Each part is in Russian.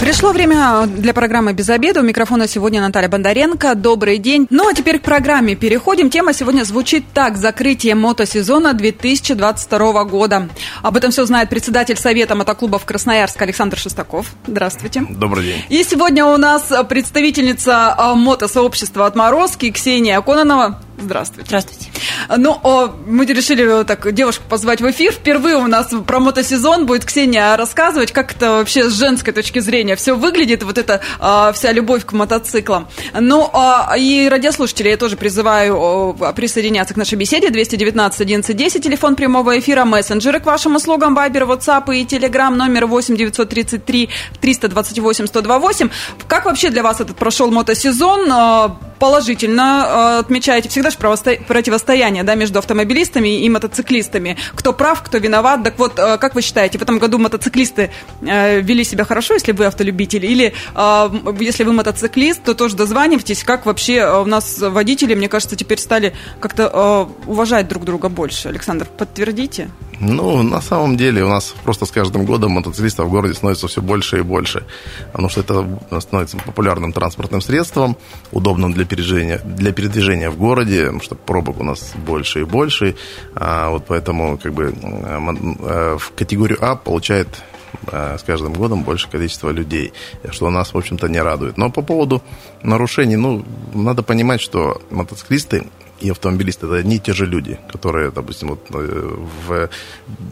Пришло время для программы «Без обеда». У микрофона сегодня Наталья Бондаренко. Добрый день. Ну, а теперь к программе переходим. Тема сегодня звучит так. Закрытие мотосезона 2022 года. Об этом все знает председатель Совета мотоклубов Красноярск Александр Шестаков. Здравствуйте. Добрый день. И сегодня у нас представительница а, мотосообщества «Отморозки» Ксения Кононова. Здравствуйте. Здравствуйте. Ну, о, мы решили так девушку позвать в эфир. Впервые у нас про мотосезон будет Ксения рассказывать, как это вообще с женской точки зрения все выглядит, вот эта а, вся любовь к мотоциклам. Ну, а, и радиослушателей я тоже призываю о, присоединяться к нашей беседе. 219 11 10, телефон прямого эфира, мессенджеры к вашим услугам, Вайбер, WhatsApp и Telegram, номер 8 933 328 128. Как вообще для вас этот прошел мотосезон? Положительно э, отмечаете. Всегда же противостояние да, между автомобилистами и мотоциклистами. Кто прав, кто виноват. Так вот, э, как вы считаете, в этом году мотоциклисты э, вели себя хорошо, если вы автолюбитель? Или если вы мотоциклист, то тоже дозванивайтесь. Как вообще у нас водители, мне кажется, теперь стали как-то уважать друг друга больше? Александр, подтвердите? Ну, на самом деле у нас просто с каждым годом мотоциклистов в городе становится все больше и больше. Потому что это становится популярным транспортным средством, удобным для передвижения, для передвижения в городе, потому что пробок у нас больше и больше. А вот поэтому как бы э, в категорию А получает э, с каждым годом больше количество людей, что нас, в общем-то, не радует. Но по поводу нарушений, ну, надо понимать, что мотоциклисты и автомобилисты это одни и те же люди, которые, допустим, вот э, в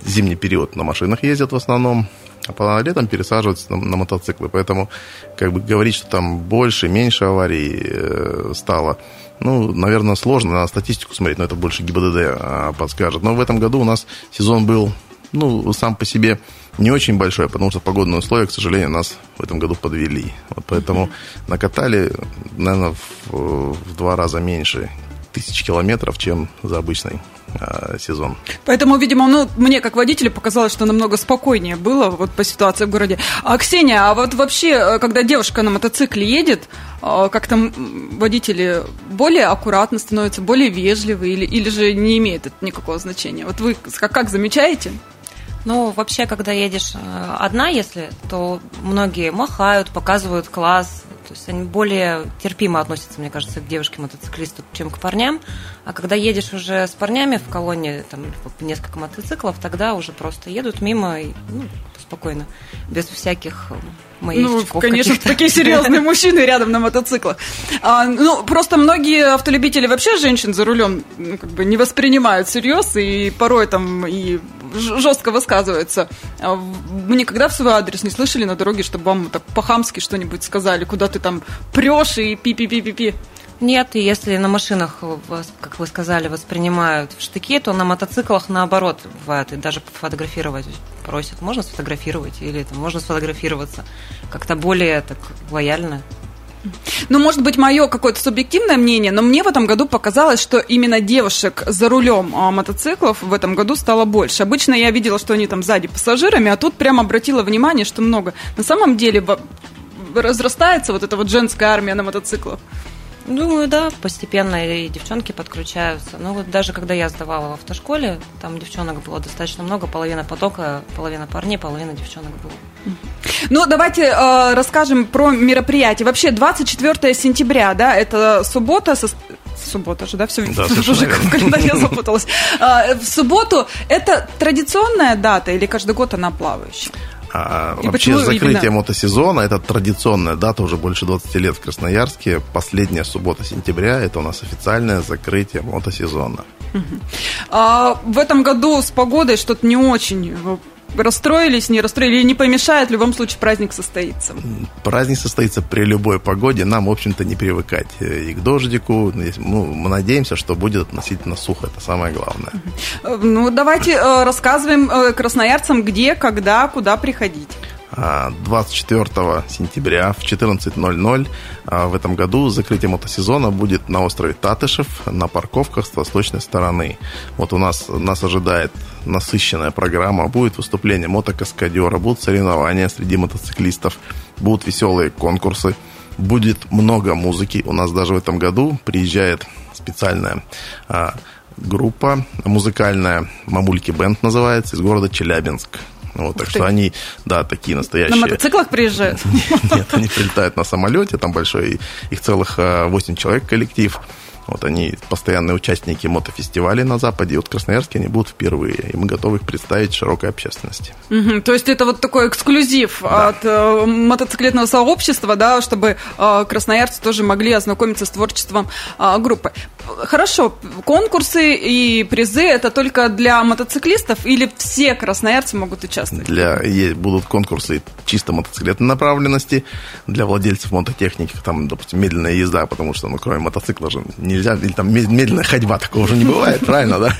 зимний период на машинах ездят в основном, а по летом пересаживаются на, на мотоциклы. Поэтому как бы говорить, что там больше, меньше аварий э, стало, ну, наверное, сложно. Надо статистику смотреть, но это больше ГИБДД э, подскажет. Но в этом году у нас сезон был, ну, сам по себе не очень большой, потому что погодные условия, к сожалению, нас в этом году подвели. Вот поэтому накатали, наверное, в, в два раза меньше тысяч километров, чем за обычный э, сезон. Поэтому, видимо, ну, мне как водителю показалось, что намного спокойнее было вот по ситуации в городе. А, Ксения, а вот вообще, э, когда девушка на мотоцикле едет, э, как там водители более аккуратно становятся, более вежливы или, или же не имеет это никакого значения? Вот вы как, как замечаете? Ну, вообще, когда едешь одна, если, то многие махают, показывают класс, то есть они более терпимо относятся, мне кажется, к девушке-мотоциклисту, чем к парням. А когда едешь уже с парнями в колонне, там несколько мотоциклов, тогда уже просто едут мимо и ну, спокойно, без всяких моих Ну, конечно, такие серьезные мужчины рядом на мотоциклах. А, ну, просто многие автолюбители вообще женщин за рулем ну, как бы не воспринимают всерьез и порой там и жестко высказываются. А вы никогда в свой адрес не слышали на дороге, чтобы вам так по-хамски что-нибудь сказали, куда ты там прешь и пи-пи-пи-пи-пи? Нет, и если на машинах, как вы сказали, воспринимают в штыки, то на мотоциклах наоборот бывает, и даже фотографировать просят. Можно сфотографировать или там, можно сфотографироваться. Как-то более так лояльно. Ну, может быть, мое какое-то субъективное мнение, но мне в этом году показалось, что именно девушек за рулем а, мотоциклов в этом году стало больше. Обычно я видела, что они там сзади пассажирами, а тут прям обратила внимание, что много. На самом деле разрастается вот эта вот женская армия на мотоциклах. Думаю, да, постепенно и девчонки подключаются. Ну вот даже когда я сдавала в автошколе, там девчонок было достаточно много, половина потока, половина парней, половина девчонок было. Ну, давайте э, расскажем про мероприятие. Вообще, 24 сентября, да, это суббота, со... суббота же, да, все, да, уже в календаре запуталась. Э, в субботу это традиционная дата или каждый год она плавающая? А, и вообще закрытие именно? мотосезона это традиционная дата уже больше 20 лет в Красноярске. Последняя суббота сентября это у нас официальное закрытие мотосезона. А, в этом году с погодой что-то не очень расстроились, не расстроились, не помешает, в любом случае праздник состоится. Праздник состоится при любой погоде, нам, в общем-то, не привыкать и к дождику. Ну, мы надеемся, что будет относительно сухо, это самое главное. Ну, давайте э, рассказываем э, красноярцам, где, когда, куда приходить. 24 а, сентября в 14.00 а, в этом году закрытие мотосезона будет на острове Татышев на парковках с восточной стороны. Вот у нас нас ожидает насыщенная программа. Будет выступление мотокаскадера, будут соревнования среди мотоциклистов, будут веселые конкурсы, будет много музыки. У нас даже в этом году приезжает специальная а, группа музыкальная, Мамульки Бенд называется, из города Челябинск. Вот, так что они, да, такие настоящие. На мотоциклах приезжают? Нет, они прилетают на самолете, там большой, их целых 8 человек коллектив. Вот они постоянные участники мотофестивалей на Западе. И вот в Красноярске они будут впервые. И мы готовы их представить широкой общественности. Угу, то есть это вот такой эксклюзив да. от э, мотоциклетного сообщества, да, чтобы э, красноярцы тоже могли ознакомиться с творчеством э, группы. Хорошо, конкурсы и призы это только для мотоциклистов или все красноярцы могут участвовать? Для, будут конкурсы чисто мотоциклетной направленности, для владельцев мототехники, там, допустим, медленная езда, потому что, ну, кроме мотоцикла же нельзя, или там медленная ходьба, такого уже не бывает, правильно, да?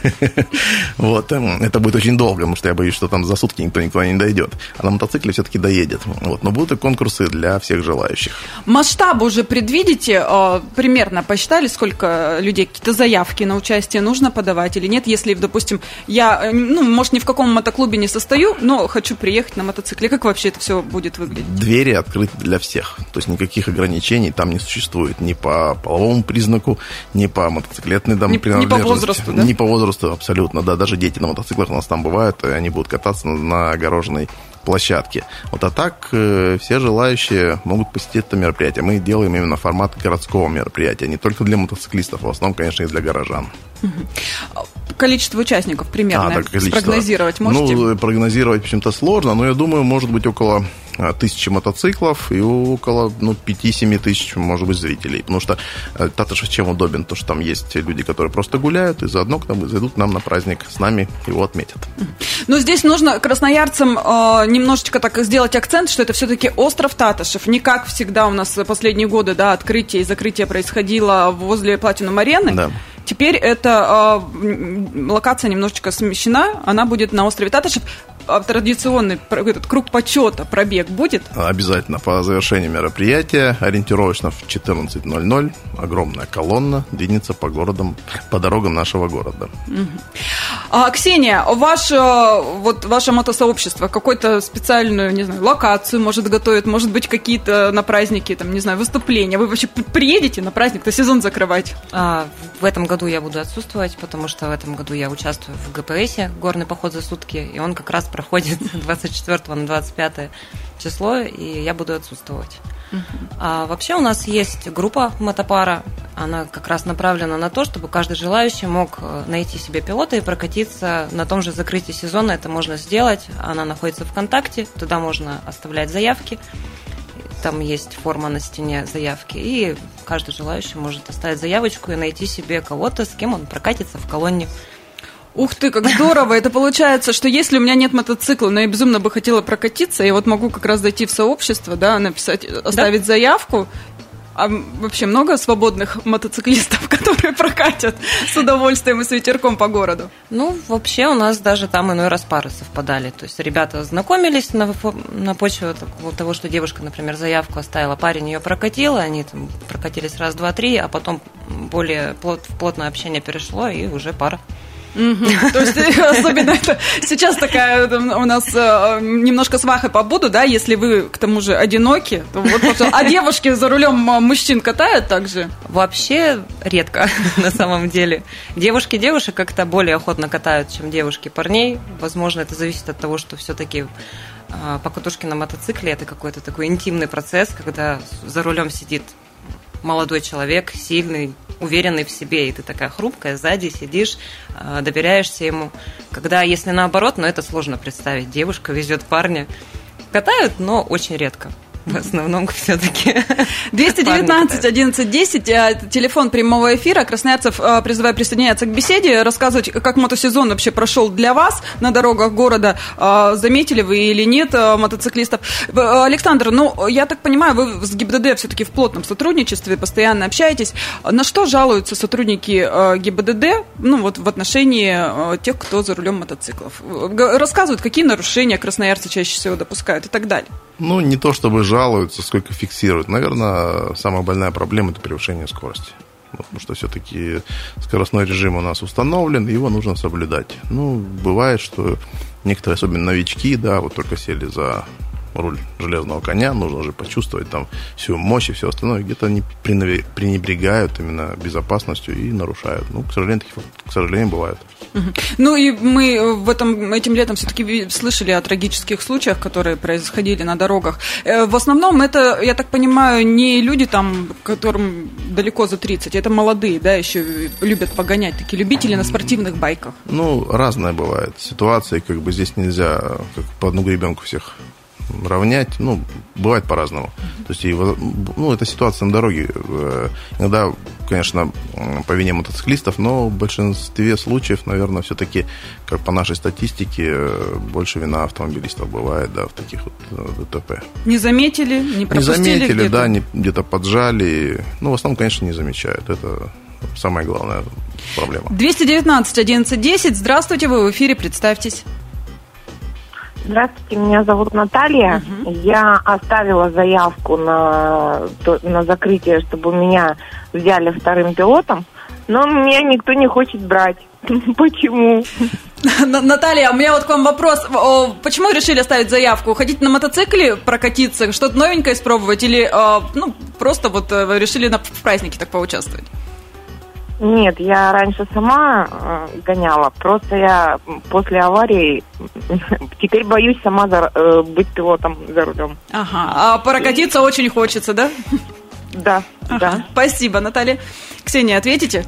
Вот, эм, это будет очень долго, потому что я боюсь, что там за сутки никто никуда не дойдет. А на мотоцикле все-таки доедет. Вот, но будут и конкурсы для всех желающих. Масштабы уже предвидите? А, примерно посчитали, сколько людей, какие-то заявки на участие нужно подавать или нет? Если, допустим, я, э, ну, может, ни в каком мотоклубе не состою, но хочу приехать на мотоцикле. Как вообще это все будет выглядеть? Двери открыты для всех. То есть никаких ограничений там не существует ни по половому признаку, ни по мотоциклетной там, не, не по возрасту, да? Не по возрасту, абсолютно, да. Даже дети на мотоциклах у нас там бывают, и они будут кататься на огороженной площадке. Вот а так э, все желающие могут посетить это мероприятие. Мы делаем именно формат городского мероприятия, не только для мотоциклистов, в основном, конечно, и для горожан. Количество участников примерно а, так, количество. спрогнозировать можете? Ну, прогнозировать почему-то сложно, но я думаю, может быть около а, тысячи мотоциклов и около ну, 5-7 тысяч, может быть, зрителей. Потому что э, Татышев чем удобен, то что там есть люди, которые просто гуляют и заодно к нам зайдут к нам на праздник с нами, его отметят. Но здесь нужно красноярцам э, немножечко так сделать акцент, что это все-таки остров Татышев. Не как всегда у нас последние годы да, открытие и закрытие происходило возле Платинум арены. Да. Теперь эта э, локация немножечко смещена, она будет на острове Татышев. А традиционный этот круг почета пробег будет? Обязательно. По завершении мероприятия ориентировочно в 14.00 огромная колонна двинется по городам, по дорогам нашего города. Угу. А, Ксения, ваше, вот, ваше мотосообщество какую-то специальную, не знаю, локацию может готовит, может быть, какие-то на праздники, там, не знаю, выступления. Вы вообще приедете на праздник-то сезон закрывать? А, в этом году я буду отсутствовать, потому что в этом году я участвую в ГПСе, горный поход за сутки, и он как раз проходит 24 на 25 число, и я буду отсутствовать. А вообще у нас есть группа мотопара, она как раз направлена на то, чтобы каждый желающий мог э, найти себе пилота и прокатиться на том же закрытии сезона. Это можно сделать. Она находится ВКонтакте, туда можно оставлять заявки. Там есть форма на стене заявки, и каждый желающий может оставить заявочку и найти себе кого-то, с кем он прокатится в колонне. Ух ты, как здорово! Это получается, что если у меня нет мотоцикла, но я безумно бы хотела прокатиться, я вот могу как раз зайти в сообщество, да, написать, оставить да? заявку, а вообще много свободных мотоциклистов, которые прокатят с удовольствием и с ветерком по городу? Ну, вообще у нас даже там иной раз пары совпадали. То есть ребята знакомились на, на почве того, что девушка, например, заявку оставила, парень ее прокатил, они там прокатились раз, два, три, а потом более плот, в плотное общение перешло, и уже пара. То есть особенно это сейчас такая у нас э, немножко свахой побуду, да, если вы к тому же одиноки, то вот, а девушки за рулем мужчин катают также? Вообще редко на самом деле. Девушки девушек как-то более охотно катают, чем девушки парней. Возможно, это зависит от того, что все-таки а, покатушки на мотоцикле это какой-то такой интимный процесс, когда за рулем сидит молодой человек, сильный, уверенный в себе, и ты такая хрупкая, сзади сидишь, а, доверяешься ему. Когда, если наоборот, но это сложно представить, девушка везет парня, катают, но очень редко в основном все-таки. 219 11 10, телефон прямого эфира. Красноярцев э, призываю присоединяться к беседе, рассказывать, как мотосезон вообще прошел для вас на дорогах города. Э, заметили вы или нет э, мотоциклистов? Александр, ну, я так понимаю, вы с ГИБДД все-таки в плотном сотрудничестве, постоянно общаетесь. На что жалуются сотрудники ГИБДД, ну, вот в отношении тех, кто за рулем мотоциклов? Рассказывают, какие нарушения красноярцы чаще всего допускают и так далее. Ну, не то чтобы жалуются, сколько фиксируют. Наверное, самая больная проблема – это превышение скорости. Потому что все-таки скоростной режим у нас установлен, его нужно соблюдать. Ну, бывает, что некоторые, особенно новички, да, вот только сели за руль железного коня, нужно же почувствовать там всю мощь и все остальное. Где-то они пренебрегают именно безопасностью и нарушают. Ну, к сожалению, таких, к сожалению, бывает. Ну и мы в этом, этим летом все-таки слышали о трагических случаях, которые происходили на дорогах. Э, в основном это, я так понимаю, не люди там, которым далеко за 30, это молодые, да, еще любят погонять, такие любители на спортивных байках. Ну, разное бывает. Ситуации, как бы здесь нельзя как по одну гребенку всех равнять, ну, бывает по-разному. То есть, и, ну, это ситуация на дороге. Э, иногда, конечно, по вине мотоциклистов, но в большинстве случаев, наверное, все-таки, как по нашей статистике, больше вина автомобилистов бывает, да, в таких вот э, ДТП. Не заметили, не пропустили Не заметили, где-то? да, не, где-то поджали. Ну, в основном, конечно, не замечают. Это самая главная проблема. 219 11 Здравствуйте, вы в эфире, представьтесь. Здравствуйте, меня зовут Наталья. Угу. Я оставила заявку на, на закрытие, чтобы меня взяли вторым пилотом, но меня никто не хочет брать. Почему? Наталья, у меня вот к вам вопрос. Почему решили оставить заявку? Хотите на мотоцикле прокатиться, что-то новенькое испробовать или а, ну, просто вот э, решили на, в празднике так поучаствовать? Нет, я раньше сама э, гоняла. Просто я после аварии теперь боюсь сама за, э, быть пилотом за рулем. Ага. А прокатиться И... очень хочется, да? Да, ага. да. Спасибо, Наталья. Ксения, ответите?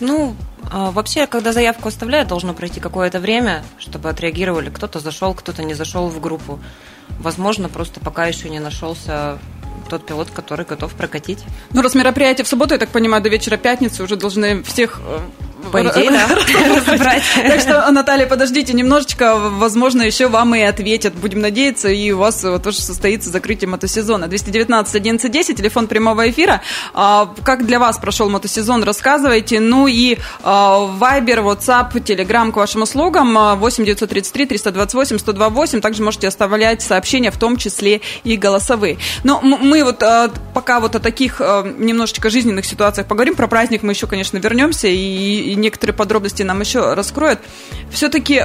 Ну, а, вообще, когда заявку оставляют, должно пройти какое-то время, чтобы отреагировали. Кто-то зашел, кто-то не зашел в группу. Возможно, просто пока еще не нашелся тот пилот, который готов прокатить. Ну, раз мероприятие в субботу, я так понимаю, до вечера пятницы уже должны всех э, по идее, да, разобрать. Так что, Наталья, подождите немножечко, возможно, еще вам и ответят. Будем надеяться, и у вас тоже состоится закрытие мотосезона. 219 11 10, телефон прямого эфира. А, как для вас прошел мотосезон, рассказывайте. Ну и Вайбер, WhatsApp, Telegram к вашим услугам 8 933 328 128. Также можете оставлять сообщения, в том числе и голосовые. Но мы вот а, пока вот о таких а, немножечко жизненных ситуациях поговорим. Про праздник мы еще, конечно, вернемся и некоторые подробности нам еще раскроют. Все-таки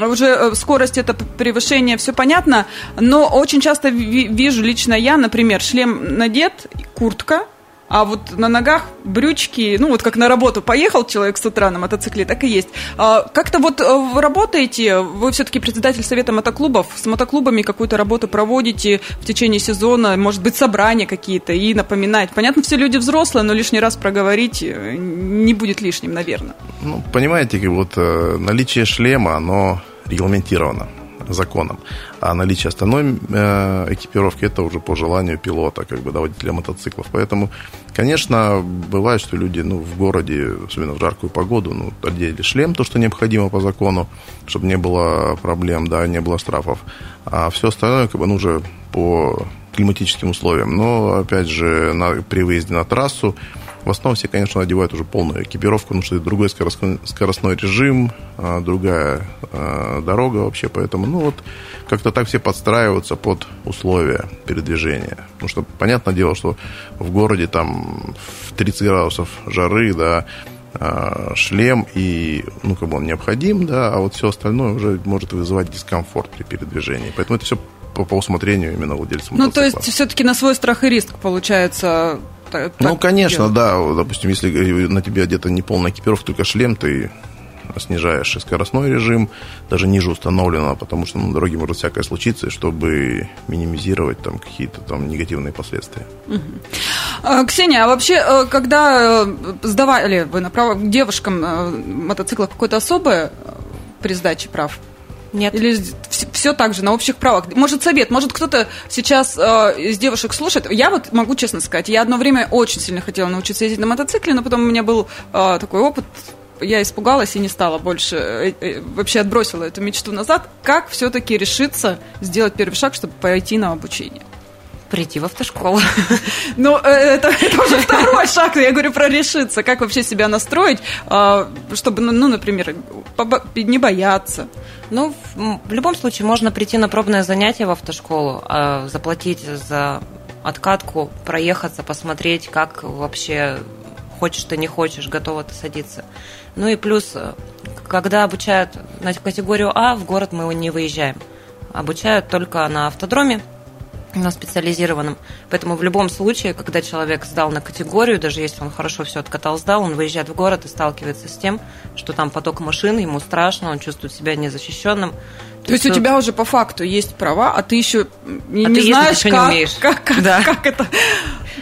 уже э, скорость это превышение, все понятно, но очень часто вижу лично я, например, шлем надет, куртка, а вот на ногах брючки, ну вот как на работу поехал человек с утра на мотоцикле, так и есть. А, как-то вот э, вы работаете, вы все-таки председатель совета мотоклубов, с мотоклубами какую-то работу проводите в течение сезона, может быть, собрания какие-то и напоминать. Понятно, все люди взрослые, но лишний раз проговорить э, не будет лишним, наверное. Ну, понимаете, вот э, наличие шлема, оно регламентировано законом. А наличие остальной э, экипировки это уже по желанию пилота, как бы, да, водителя мотоциклов. Поэтому, конечно, бывает, что люди ну, в городе, особенно в жаркую погоду, ну, одели шлем, то, что необходимо по закону, чтобы не было проблем, да, не было штрафов. А все остальное, как бы, ну, уже по климатическим условиям. Но, опять же, на, при выезде на трассу в основном все, конечно, надевают уже полную экипировку, потому что это другой скоростной, скоростной режим, а, другая а, дорога вообще, поэтому, ну вот, как-то так все подстраиваются под условия передвижения. Потому что, понятное дело, что в городе там в 30 градусов жары, да, а, шлем и, ну, как бы он необходим, да, а вот все остальное уже может вызывать дискомфорт при передвижении. Поэтому это все по, по усмотрению именно владельца мотоцикла. Ну, то есть, все-таки на свой страх и риск, получается, так, ну, конечно, делать. да. Допустим, если на тебе одета не полная экипировка, только шлем, ты снижаешь и скоростной режим, даже ниже установленного, потому что на дороге может всякое случиться, чтобы минимизировать там какие-то там негативные последствия. Угу. Ксения, а вообще, э, когда э, сдавали вы на право девушкам мотоциклов какое-то особое при сдаче прав? Нет. Или все, все так же, на общих правах? Может, совет, может, кто-то сейчас э, из девушек слушает. Я вот могу честно сказать, я одно время очень сильно хотела научиться ездить на мотоцикле, но потом у меня был э, такой опыт, я испугалась и не стала больше, э, э, вообще отбросила эту мечту назад. Как все-таки решиться сделать первый шаг, чтобы пойти на обучение? Прийти в автошколу. Ну, э, это, это уже второй шаг, я говорю про решиться. Как вообще себя настроить, а, чтобы, ну, ну, например, не бояться. Ну, в любом случае, можно прийти на пробное занятие в автошколу, а, заплатить за откатку, проехаться, посмотреть, как вообще хочешь ты, не хочешь, готова ты садиться. Ну и плюс, когда обучают на категорию А, в город мы не выезжаем. обучают только на автодроме на специализированном. Поэтому в любом случае, когда человек сдал на категорию, даже если он хорошо все откатал, сдал, он выезжает в город и сталкивается с тем, что там поток машин, ему страшно, он чувствует себя незащищенным. То, То есть у тебя уже по факту есть права, а ты еще не, а не ты знаешь, как, не умеешь. Как, как, да. как это.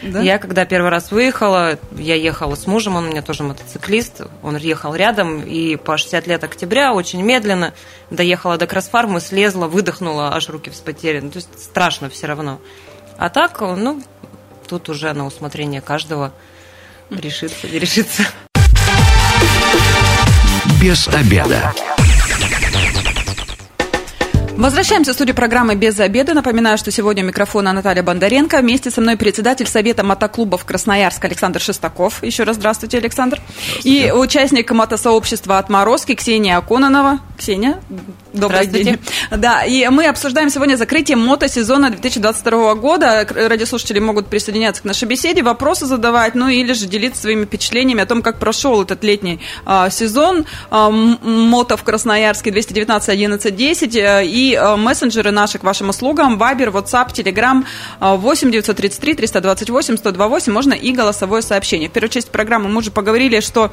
Да? Я когда первый раз выехала, я ехала с мужем, он у меня тоже мотоциклист, он ехал рядом, и по 60 лет октября очень медленно доехала до Красфармы, слезла, выдохнула, аж руки вспотели. Ну, то есть страшно все равно. А так, ну, тут уже на усмотрение каждого решится, не решится. Без обеда. Возвращаемся в студию программы «Без обеда». Напоминаю, что сегодня у микрофона Наталья Бондаренко. Вместе со мной председатель Совета мотоклубов Красноярск Александр Шестаков. Еще раз здравствуйте, Александр. Здравствуйте. И участник мотосообщества «Отморозки» Ксения Акононова. Ксения, добрый день. Да, и мы обсуждаем сегодня закрытие мотосезона 2022 года. Радиослушатели могут присоединяться к нашей беседе, вопросы задавать, ну или же делиться своими впечатлениями о том, как прошел этот летний а, сезон. А, мото в Красноярске 219 11 10 и Э, мессенджеры наши к вашим услугам. Вайбер, WhatsApp, Telegram 8 933 328 128. Можно и голосовое сообщение. В первой части программы мы уже поговорили, что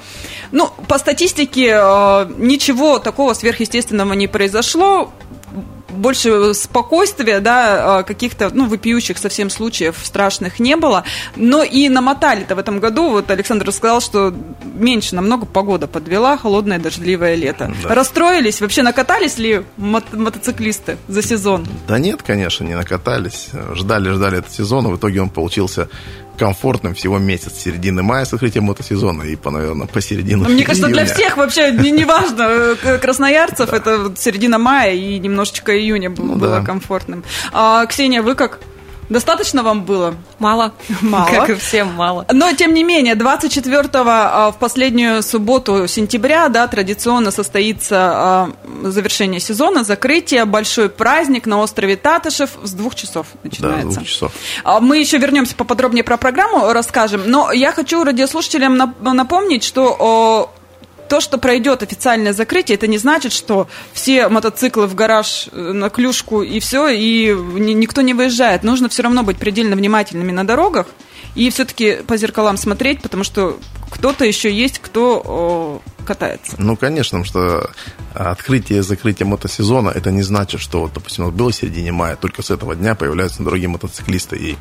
ну, по статистике э, ничего такого сверхъестественного не произошло больше спокойствия, да, а, каких-то, ну, вопиющих совсем случаев страшных не было. Но и намотали-то в этом году, вот Александр сказал, что меньше намного погода подвела, холодное дождливое лето. Да. Расстроились? Вообще накатались ли мото- мотоциклисты за сезон? Да нет, конечно, не накатались. Ждали-ждали этот сезон, в итоге он получился комфортным всего месяц, середины мая с открытием мотосезона и, по, наверное, по середину Мне кажется, для всех вообще не, не важно, э, красноярцев, это середина мая и немножечко июня было, ну, да. комфортным. А, Ксения, вы как? Достаточно вам было? Мало. Мало. Как и всем мало. Но, тем не менее, 24-го а, в последнюю субботу сентября, да, традиционно состоится а, завершение сезона, закрытие, большой праздник на острове Татышев с двух часов начинается. Да, двух часов. А, мы еще вернемся поподробнее про программу, расскажем. Но я хочу радиослушателям напомнить, что то, что пройдет официальное закрытие, это не значит, что все мотоциклы в гараж э, на клюшку и все, и никто не выезжает. Нужно все равно быть предельно внимательными на дорогах и все-таки по зеркалам смотреть, потому что кто-то еще есть, кто катается. Ну, конечно, что открытие и закрытие мотосезона, это не значит, что, вот, допустим, нас было в середине мая, только с этого дня появляются на дороге мотоциклисты, и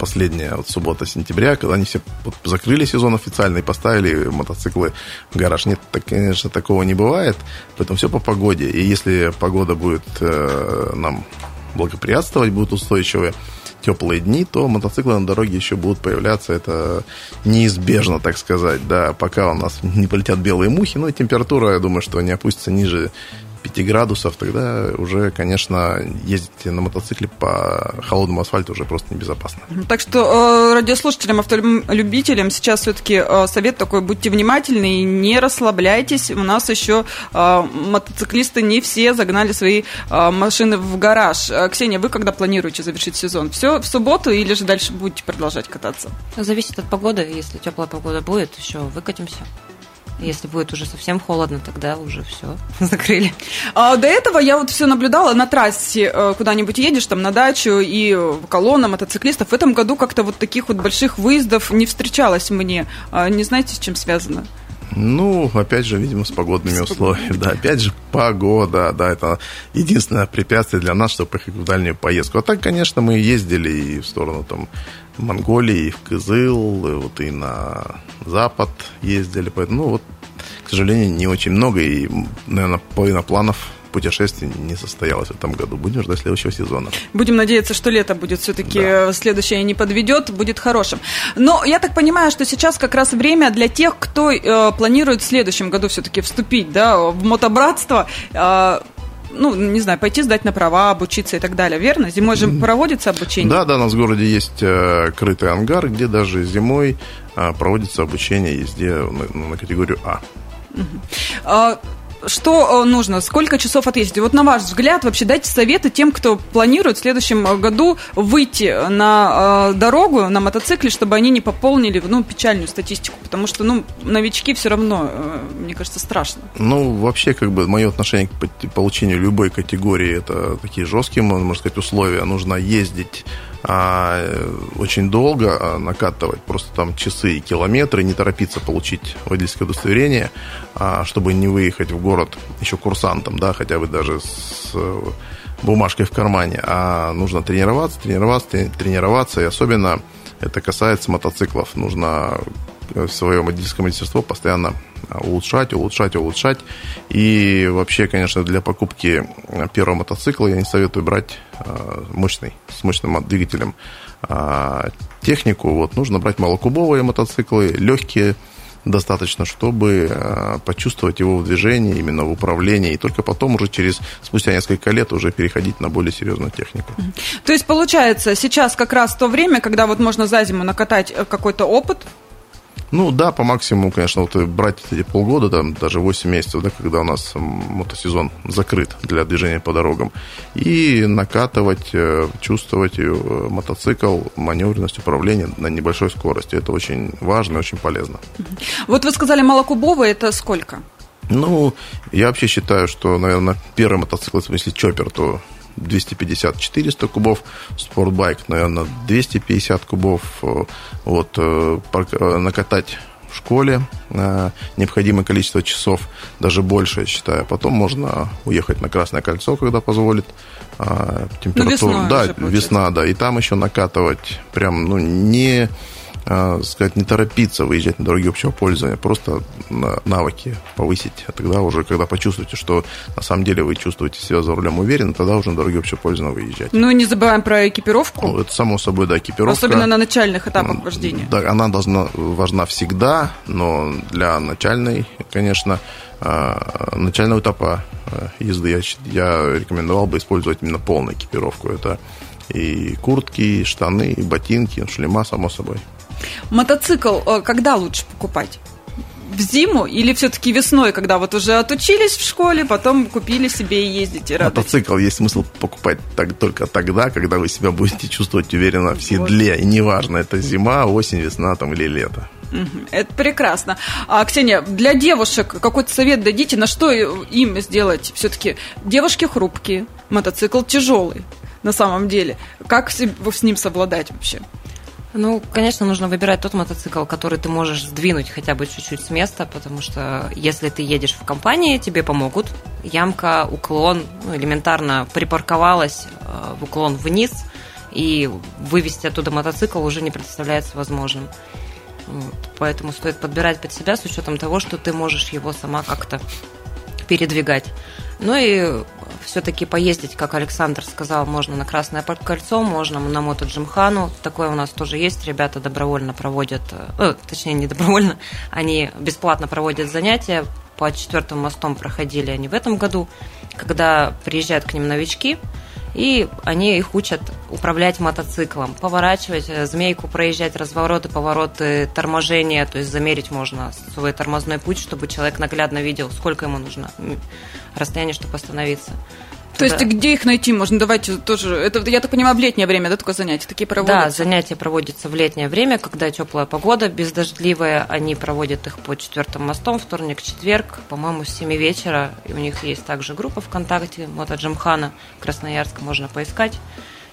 последняя вот суббота сентября, когда они все закрыли сезон официально и поставили мотоциклы в гараж. Нет, так, конечно, такого не бывает, поэтому все по погоде. И если погода будет э, нам благоприятствовать, будут устойчивые, теплые дни, то мотоциклы на дороге еще будут появляться. Это неизбежно, так сказать. Да, пока у нас не полетят белые мухи, но температура, я думаю, что не опустится ниже 5 градусов, тогда уже, конечно, ездить на мотоцикле по холодному асфальту уже просто небезопасно. Так что э, радиослушателям, автолюбителям сейчас все-таки э, совет такой, будьте внимательны и не расслабляйтесь. У нас еще э, мотоциклисты не все загнали свои машины в гараж. Ксения, вы когда планируете завершить сезон? Все в субботу или же дальше будете продолжать кататься? Зависит от погоды. Если теплая погода будет, еще выкатимся. Если будет уже совсем холодно, тогда уже все закрыли. А, до этого я вот все наблюдала на трассе, э, куда-нибудь едешь, там на дачу и колонна мотоциклистов. В этом году как-то вот таких вот больших выездов не встречалось мне. А, не знаете, с чем связано? Ну, опять же, видимо, с погодными с условиями. Да, опять же, погода, да, это единственное препятствие для нас, чтобы поехать в дальнюю поездку. А так, конечно, мы ездили и в сторону там Монголии, и в Кызыл, и вот и на запад ездили. Поэтому, ну, вот, к сожалению, не очень много, и, наверное, половина планов путешествий не состоялось в этом году. Будем ждать следующего сезона. Будем надеяться, что лето будет все-таки да. следующее не подведет, будет хорошим. Но я так понимаю, что сейчас как раз время для тех, кто э, планирует в следующем году все-таки вступить да, в мотобратство. Э, ну, не знаю, пойти сдать на права, обучиться и так далее, верно? Зимой же проводится обучение? Да, да, у нас в городе есть э, крытый ангар, где даже зимой э, проводится обучение езде на категорию А. что э, нужно? Сколько часов отъездить? Вот на ваш взгляд, вообще дайте советы тем, кто планирует в следующем э, году выйти на э, дорогу на мотоцикле, чтобы они не пополнили ну, печальную статистику. Потому что ну, новички все равно, мне кажется, страшно. Ну, вообще, как бы, мое отношение к получению любой категории, это такие жесткие, можно сказать, условия. Нужно ездить а, очень долго а, накатывать, просто там часы и километры, не торопиться получить водительское удостоверение, а, чтобы не выехать в город еще курсантом, да, хотя бы даже с э, бумажкой в кармане, а нужно тренироваться, тренироваться, тренироваться, и особенно это касается мотоциклов. Нужно свое водительское мастерство постоянно улучшать, улучшать, улучшать. И вообще, конечно, для покупки первого мотоцикла я не советую брать а, мощный, с мощным двигателем а, технику. Вот, нужно брать малокубовые мотоциклы, легкие, достаточно, чтобы а, почувствовать его в движении, именно в управлении, и только потом уже через, спустя несколько лет уже переходить на более серьезную технику. То есть, получается, сейчас как раз то время, когда вот можно за зиму накатать э, какой-то опыт, ну да, по максимуму, конечно, вот брать эти полгода, там, даже 8 месяцев, да, когда у нас мотосезон закрыт для движения по дорогам, и накатывать, э, чувствовать э, мотоцикл, маневренность управления на небольшой скорости. Это очень важно и очень полезно. Вот вы сказали малокубовый, это сколько? Ну, я вообще считаю, что, наверное, первый мотоцикл, если чоппер, то 250-400 кубов, спортбайк, наверное, 250 кубов. Вот, э, э, накатать в школе необходимое количество часов, даже больше, я считаю. Потом можно уехать на Красное кольцо, когда позволит температура. Ну, да, весна, да. И там еще накатывать прям, ну, не сказать, не торопиться выезжать на дороги общего пользования, просто навыки повысить. А тогда уже, когда почувствуете, что на самом деле вы чувствуете себя за рулем уверенно, тогда уже на дороги общего пользования выезжать. Ну, не забываем про экипировку. Ну, это само собой, да, экипировка. Особенно на начальных этапах вождения. Да, она должна, важна всегда, но для начальной, конечно, а, начального этапа а, езды я, я рекомендовал бы использовать именно полную экипировку. Это и куртки, и штаны, и ботинки, шлема, само собой. Мотоцикл э, когда лучше покупать? в зиму или все-таки весной, когда вот уже отучились в школе, потом купили себе и ездите? Радуйтесь? Мотоцикл есть смысл покупать так, только тогда, когда вы себя будете чувствовать уверенно в седле. Вот. И неважно, это зима, осень, весна там, или лето. Это прекрасно. А, Ксения, для девушек какой-то совет дадите, на что им сделать? Все-таки девушки хрупкие, мотоцикл тяжелый на самом деле. Как с ним совладать вообще? Ну, конечно, нужно выбирать тот мотоцикл, который ты можешь сдвинуть хотя бы чуть-чуть с места, потому что если ты едешь в компании, тебе помогут. Ямка, уклон, ну, элементарно припарковалась э, в уклон вниз, и вывести оттуда мотоцикл уже не представляется возможным. Вот. Поэтому стоит подбирать под себя с учетом того, что ты можешь его сама как-то передвигать. Ну и все-таки поездить, как Александр сказал, можно на Красное кольцо, можно на Мото Джимхану. Такое у нас тоже есть. Ребята добровольно проводят, э, точнее, не добровольно, они бесплатно проводят занятия. По четвертым мостом проходили они в этом году, когда приезжают к ним новички, и они их учат управлять мотоциклом, поворачивать, э, змейку проезжать, развороты, повороты, торможение, то есть замерить можно свой тормозной путь, чтобы человек наглядно видел, сколько ему нужно расстояние, чтобы остановиться. То есть где их найти можно? Давайте тоже. Это, я так понимаю, в летнее время, да, только занятия такие проводятся? Да, занятия проводятся в летнее время, когда теплая погода, бездождливая. Они проводят их по четвертым мостом, вторник, четверг, по-моему, с 7 вечера. И у них есть также группа ВКонтакте, Мото Джимхана, Красноярск, можно поискать.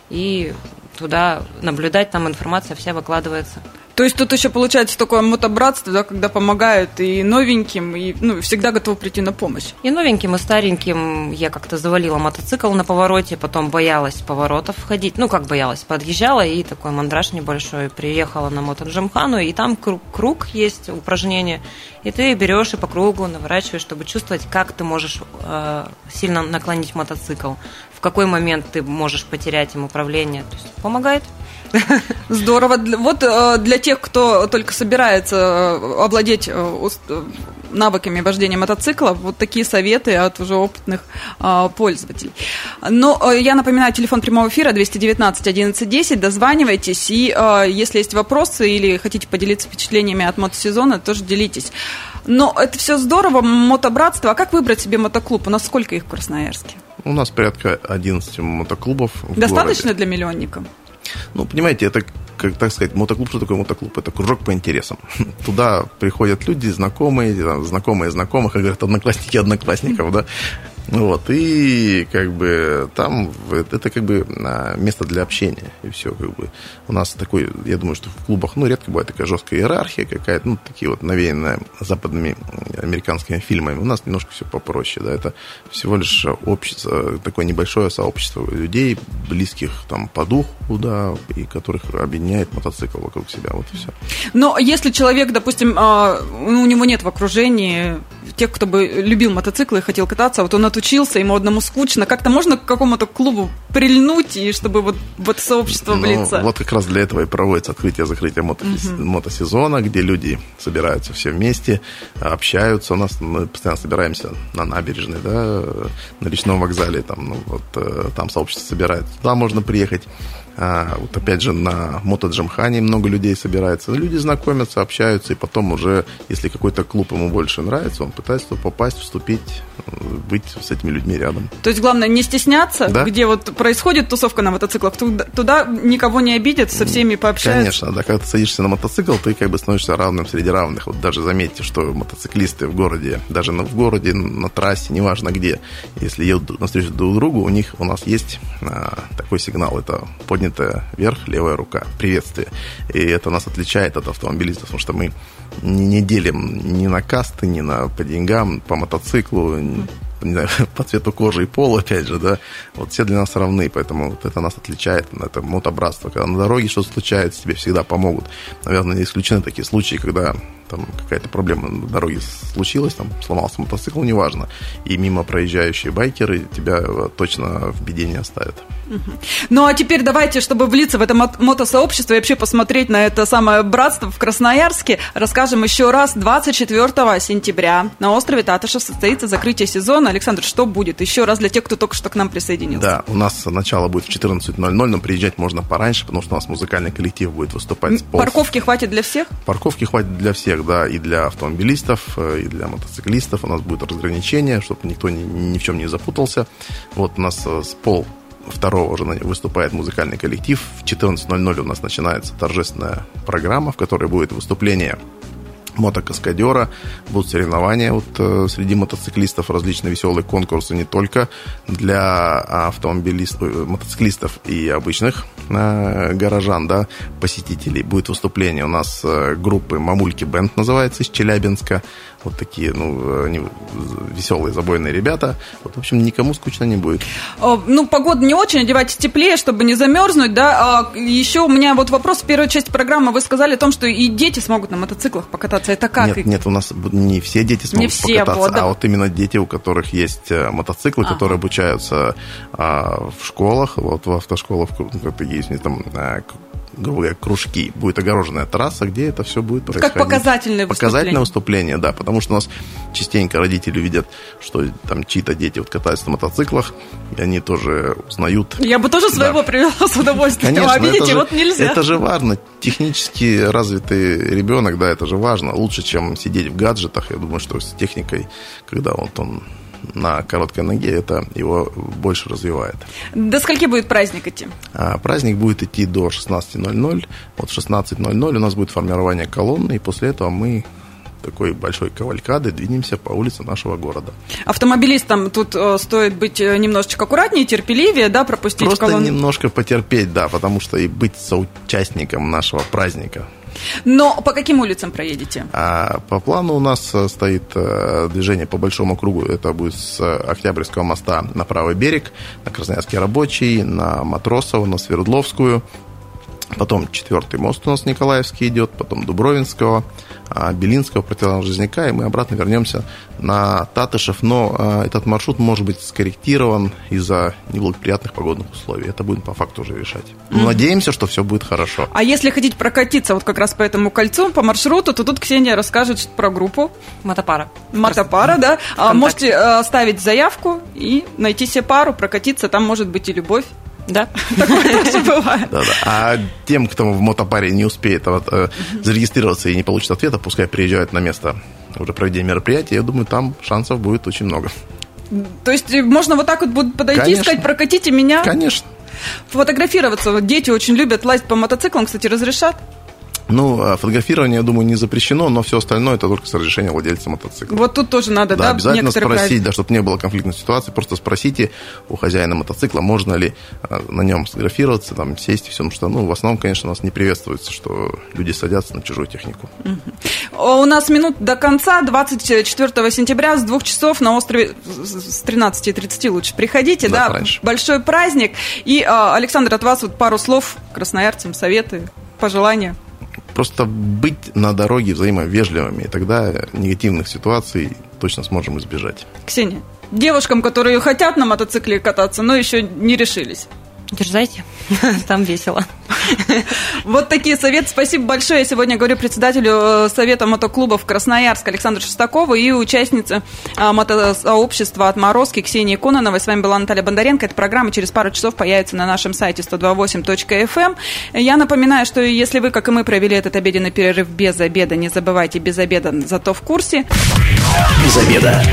И туда наблюдать, там информация вся выкладывается. То есть тут еще получается такое мотобратство, да, когда помогают и новеньким, и ну, всегда готовы прийти на помощь. И новеньким, и стареньким я как-то завалила мотоцикл на повороте, потом боялась поворотов входить. Ну, как боялась, подъезжала, и такой мандраж небольшой. Приехала на мотоджимхану, и там круг, круг есть, упражнение, и ты берешь и по кругу наворачиваешь, чтобы чувствовать, как ты можешь э, сильно наклонить мотоцикл, какой момент ты можешь потерять им управление. То есть помогает. Здорово. Вот э, для тех, кто только собирается э, овладеть э, навыками вождения мотоцикла. Вот такие советы от уже опытных а, пользователей. Но а, я напоминаю, телефон прямого эфира 219 1110. Дозванивайтесь. И если есть вопросы или хотите поделиться впечатлениями от мотосезона, тоже делитесь. Но это все здорово, мотобратство. А как выбрать себе мотоклуб? У нас сколько их в Красноярске? У нас порядка 11 мотоклубов. Достаточно городе. для миллионника? Ну, понимаете, это, как так сказать, мотоклуб, что такое мотоклуб? Это кружок по интересам. Туда приходят люди, знакомые, там, знакомые знакомых, как говорят, одноклассники одноклассников, да. Вот, и как бы там это как бы а, место для общения, и все, как бы. У нас такой, я думаю, что в клубах, ну, редко бывает такая жесткая иерархия какая-то, ну, такие вот навеянные западными американскими фильмами. У нас немножко все попроще, да, это всего лишь общество, такое небольшое сообщество людей, близких там по духу, да, и которых объединяет мотоцикл вокруг себя, вот и все. Но если человек, допустим, а, у него нет в окружении тех, кто бы любил мотоциклы и хотел кататься, вот он отучился, ему одному скучно, как-то можно к какому-то клубу прильнуть, и чтобы вот в это сообщество Ну, влиться? вот как раз для этого и проводится открытие-закрытие мото- мотосезона, где люди собираются все вместе, общаются. У нас мы постоянно собираемся на набережной, да, на речном вокзале, там, ну, вот, э, там сообщество собирается. Туда можно приехать. А, вот опять же на мотоджимхане много людей собирается. Люди знакомятся, общаются, и потом уже, если какой-то клуб ему больше нравится, он пытается попасть, вступить, быть с этими людьми рядом. То есть главное не стесняться, Да. где вот происходит тусовка на мотоциклах, туда, туда никого не обидят, со всеми пообщаются. Конечно, да, когда ты садишься на мотоцикл, ты как бы становишься равным среди равных. Вот даже заметьте, что мотоциклисты в городе, даже на- в городе, на трассе, неважно где, если едут навстречу друг другу, у них, у нас есть а, такой сигнал, это поднятая вверх левая рука, приветствие. И это нас отличает от автомобилистов, потому что мы не делим ни на касты, ни на по деньгам, по мотоциклу, по цвету кожи и пола, опять же, да, вот все для нас равны, поэтому вот это нас отличает, это мотобратство. Когда на дороге что-то случается, тебе всегда помогут. Наверное, не исключены такие случаи, когда там какая-то проблема на дороге случилась, там сломался мотоцикл, неважно, и мимо проезжающие байкеры тебя э, точно в беде не оставят. Ну а теперь давайте, чтобы влиться в это мот- мотосообщество и вообще посмотреть на это самое братство в Красноярске, расскажем еще раз. 24 сентября на острове Татышев состоится закрытие сезона. Александр, что будет? Еще раз для тех, кто только что к нам присоединился. Да, у нас начало будет в 14.00, но приезжать можно пораньше, потому что у нас музыкальный коллектив будет выступать пол- Парковки хватит для всех? Парковки хватит для всех, да, и для автомобилистов, э, и для мотоциклистов. У нас будет разграничение, чтобы никто ни, ни в чем не запутался. Вот у нас э, с пол второго уже выступает музыкальный коллектив. В 14.00 у нас начинается торжественная программа, в которой будет выступление мотокаскадера, будут соревнования вот, э, среди мотоциклистов, различные веселые конкурсы не только для автомобилистов, э, мотоциклистов и обычных э, горожан, да, посетителей. Будет выступление у нас группы «Мамульки Бенд» называется, из Челябинска. Вот такие, ну, они веселые, забойные ребята. Вот, в общем, никому скучно не будет. Ну, погода не очень, одевайтесь теплее, чтобы не замерзнуть, да. А еще у меня вот вопрос в первой части программы. Вы сказали о том, что и дети смогут на мотоциклах покататься. Это как? Нет, нет, у нас не все дети смогут все, покататься, вот, да. а вот именно дети, у которых есть э, мотоциклы, Ага. которые обучаются а, в школах, вот в автошколах, как-то есть там, а, к- грубо говоря, кружки. Будет огороженная трасса, где это все будет происходить. показательное Показательное выступление. выступление, да, потому что у нас частенько родители видят, что там чьи-то дети вот катаются на мотоциклах, и они тоже узнают Я бы тоже своего Да. привела с удовольствием. Конечно, а видите, же, вот нельзя. Это же важно. Технически развитый ребенок, да, это же важно. Лучше, чем сидеть в гаджетах. Я думаю, что с техникой, когда вот он на короткой ноге, это его больше развивает. До скольки будет праздник идти? А праздник будет идти до 16.00. Вот в 16.00 у нас будет формирование колонны, и после этого мы такой большой кавалькады двинемся по улице нашего города. Автомобилистам тут э, стоит быть э, немножечко аккуратнее, терпеливее, да, пропустить Просто колонну. немножко потерпеть, да, потому что и быть соучастником нашего праздника Но по каким улицам проедете? А по плану у нас э, стоит э, движение по большому кругу. Это будет с Октябрьского моста на правый берег, на Красноярский рабочий, на Матросово, на Свердловскую. Потом четвертый мост у нас Николаевский идет, потом Дубровинского, а, Белинского, противоположного Жизняка, и мы обратно вернемся на Татышев. Но а, этот маршрут может быть скорректирован из-за неблагоприятных погодных условий. Это будем по факту уже решать. Но надеемся, что все будет хорошо. А если хотите прокатиться вот как раз по этому кольцу, по маршруту, то тут Ксения расскажет про группу Мотопара. Мотопара, да. А, Вконтакте. можете э, оставить заявку и найти себе пару, прокатиться. Там может быть и любовь. Да. Такое тоже бывает. А тем, кто в мотопаре не успеет вот, э, зарегистрироваться и не получит ответа, пускай приезжают на место уже проведения мероприятия. Я думаю, там шансов будет очень много. То есть э, можно вот так вот будет подойти и Конечно. сказать, прокатите меня, Конечно. фотографироваться. Вот дети очень любят лазить по мотоциклам, кстати, разрешат. Ну, а фотографирование, я думаю, не запрещено, но все остальное это только с разрешения владельца мотоцикла. Вот тут тоже надо, Да, да, обязательно спросить, правила. да, чтобы не было конфликтной ситуации, просто спросите у хозяина мотоцикла, можно ли а, на нем сфотографироваться, там, сесть и все, потому что, ну, в основном, конечно, у нас не приветствуется, что люди садятся на чужую технику. У нас минут до конца, 24 сентября с двух часов на острове с 13.30 лучше приходите, Да, да, раньше. большой праздник. И, а, Александр, от вас вот пару слов красноярцам, советы, пожелания. Просто быть на дороге взаимовежливыми, и тогда негативных ситуаций точно сможем избежать. Ксения, девушкам, которые хотят на мотоцикле кататься, но еще не решились. Дерзайте, там весело. Вот такие советы. Спасибо большое. Я сегодня говорю председателю э, Совета мотоклубов Красноярск Александру Шестакову и участнице а, мотосообщества «Отморозки» Ксении Кононовой. С вами была Наталья Бондаренко. Эта программа через пару часов появится на нашем сайте 128.fm. Я напоминаю, что если вы, как и мы, провели этот обеденный перерыв без обеда, не забывайте, без обеда, зато в курсе. Без обеда.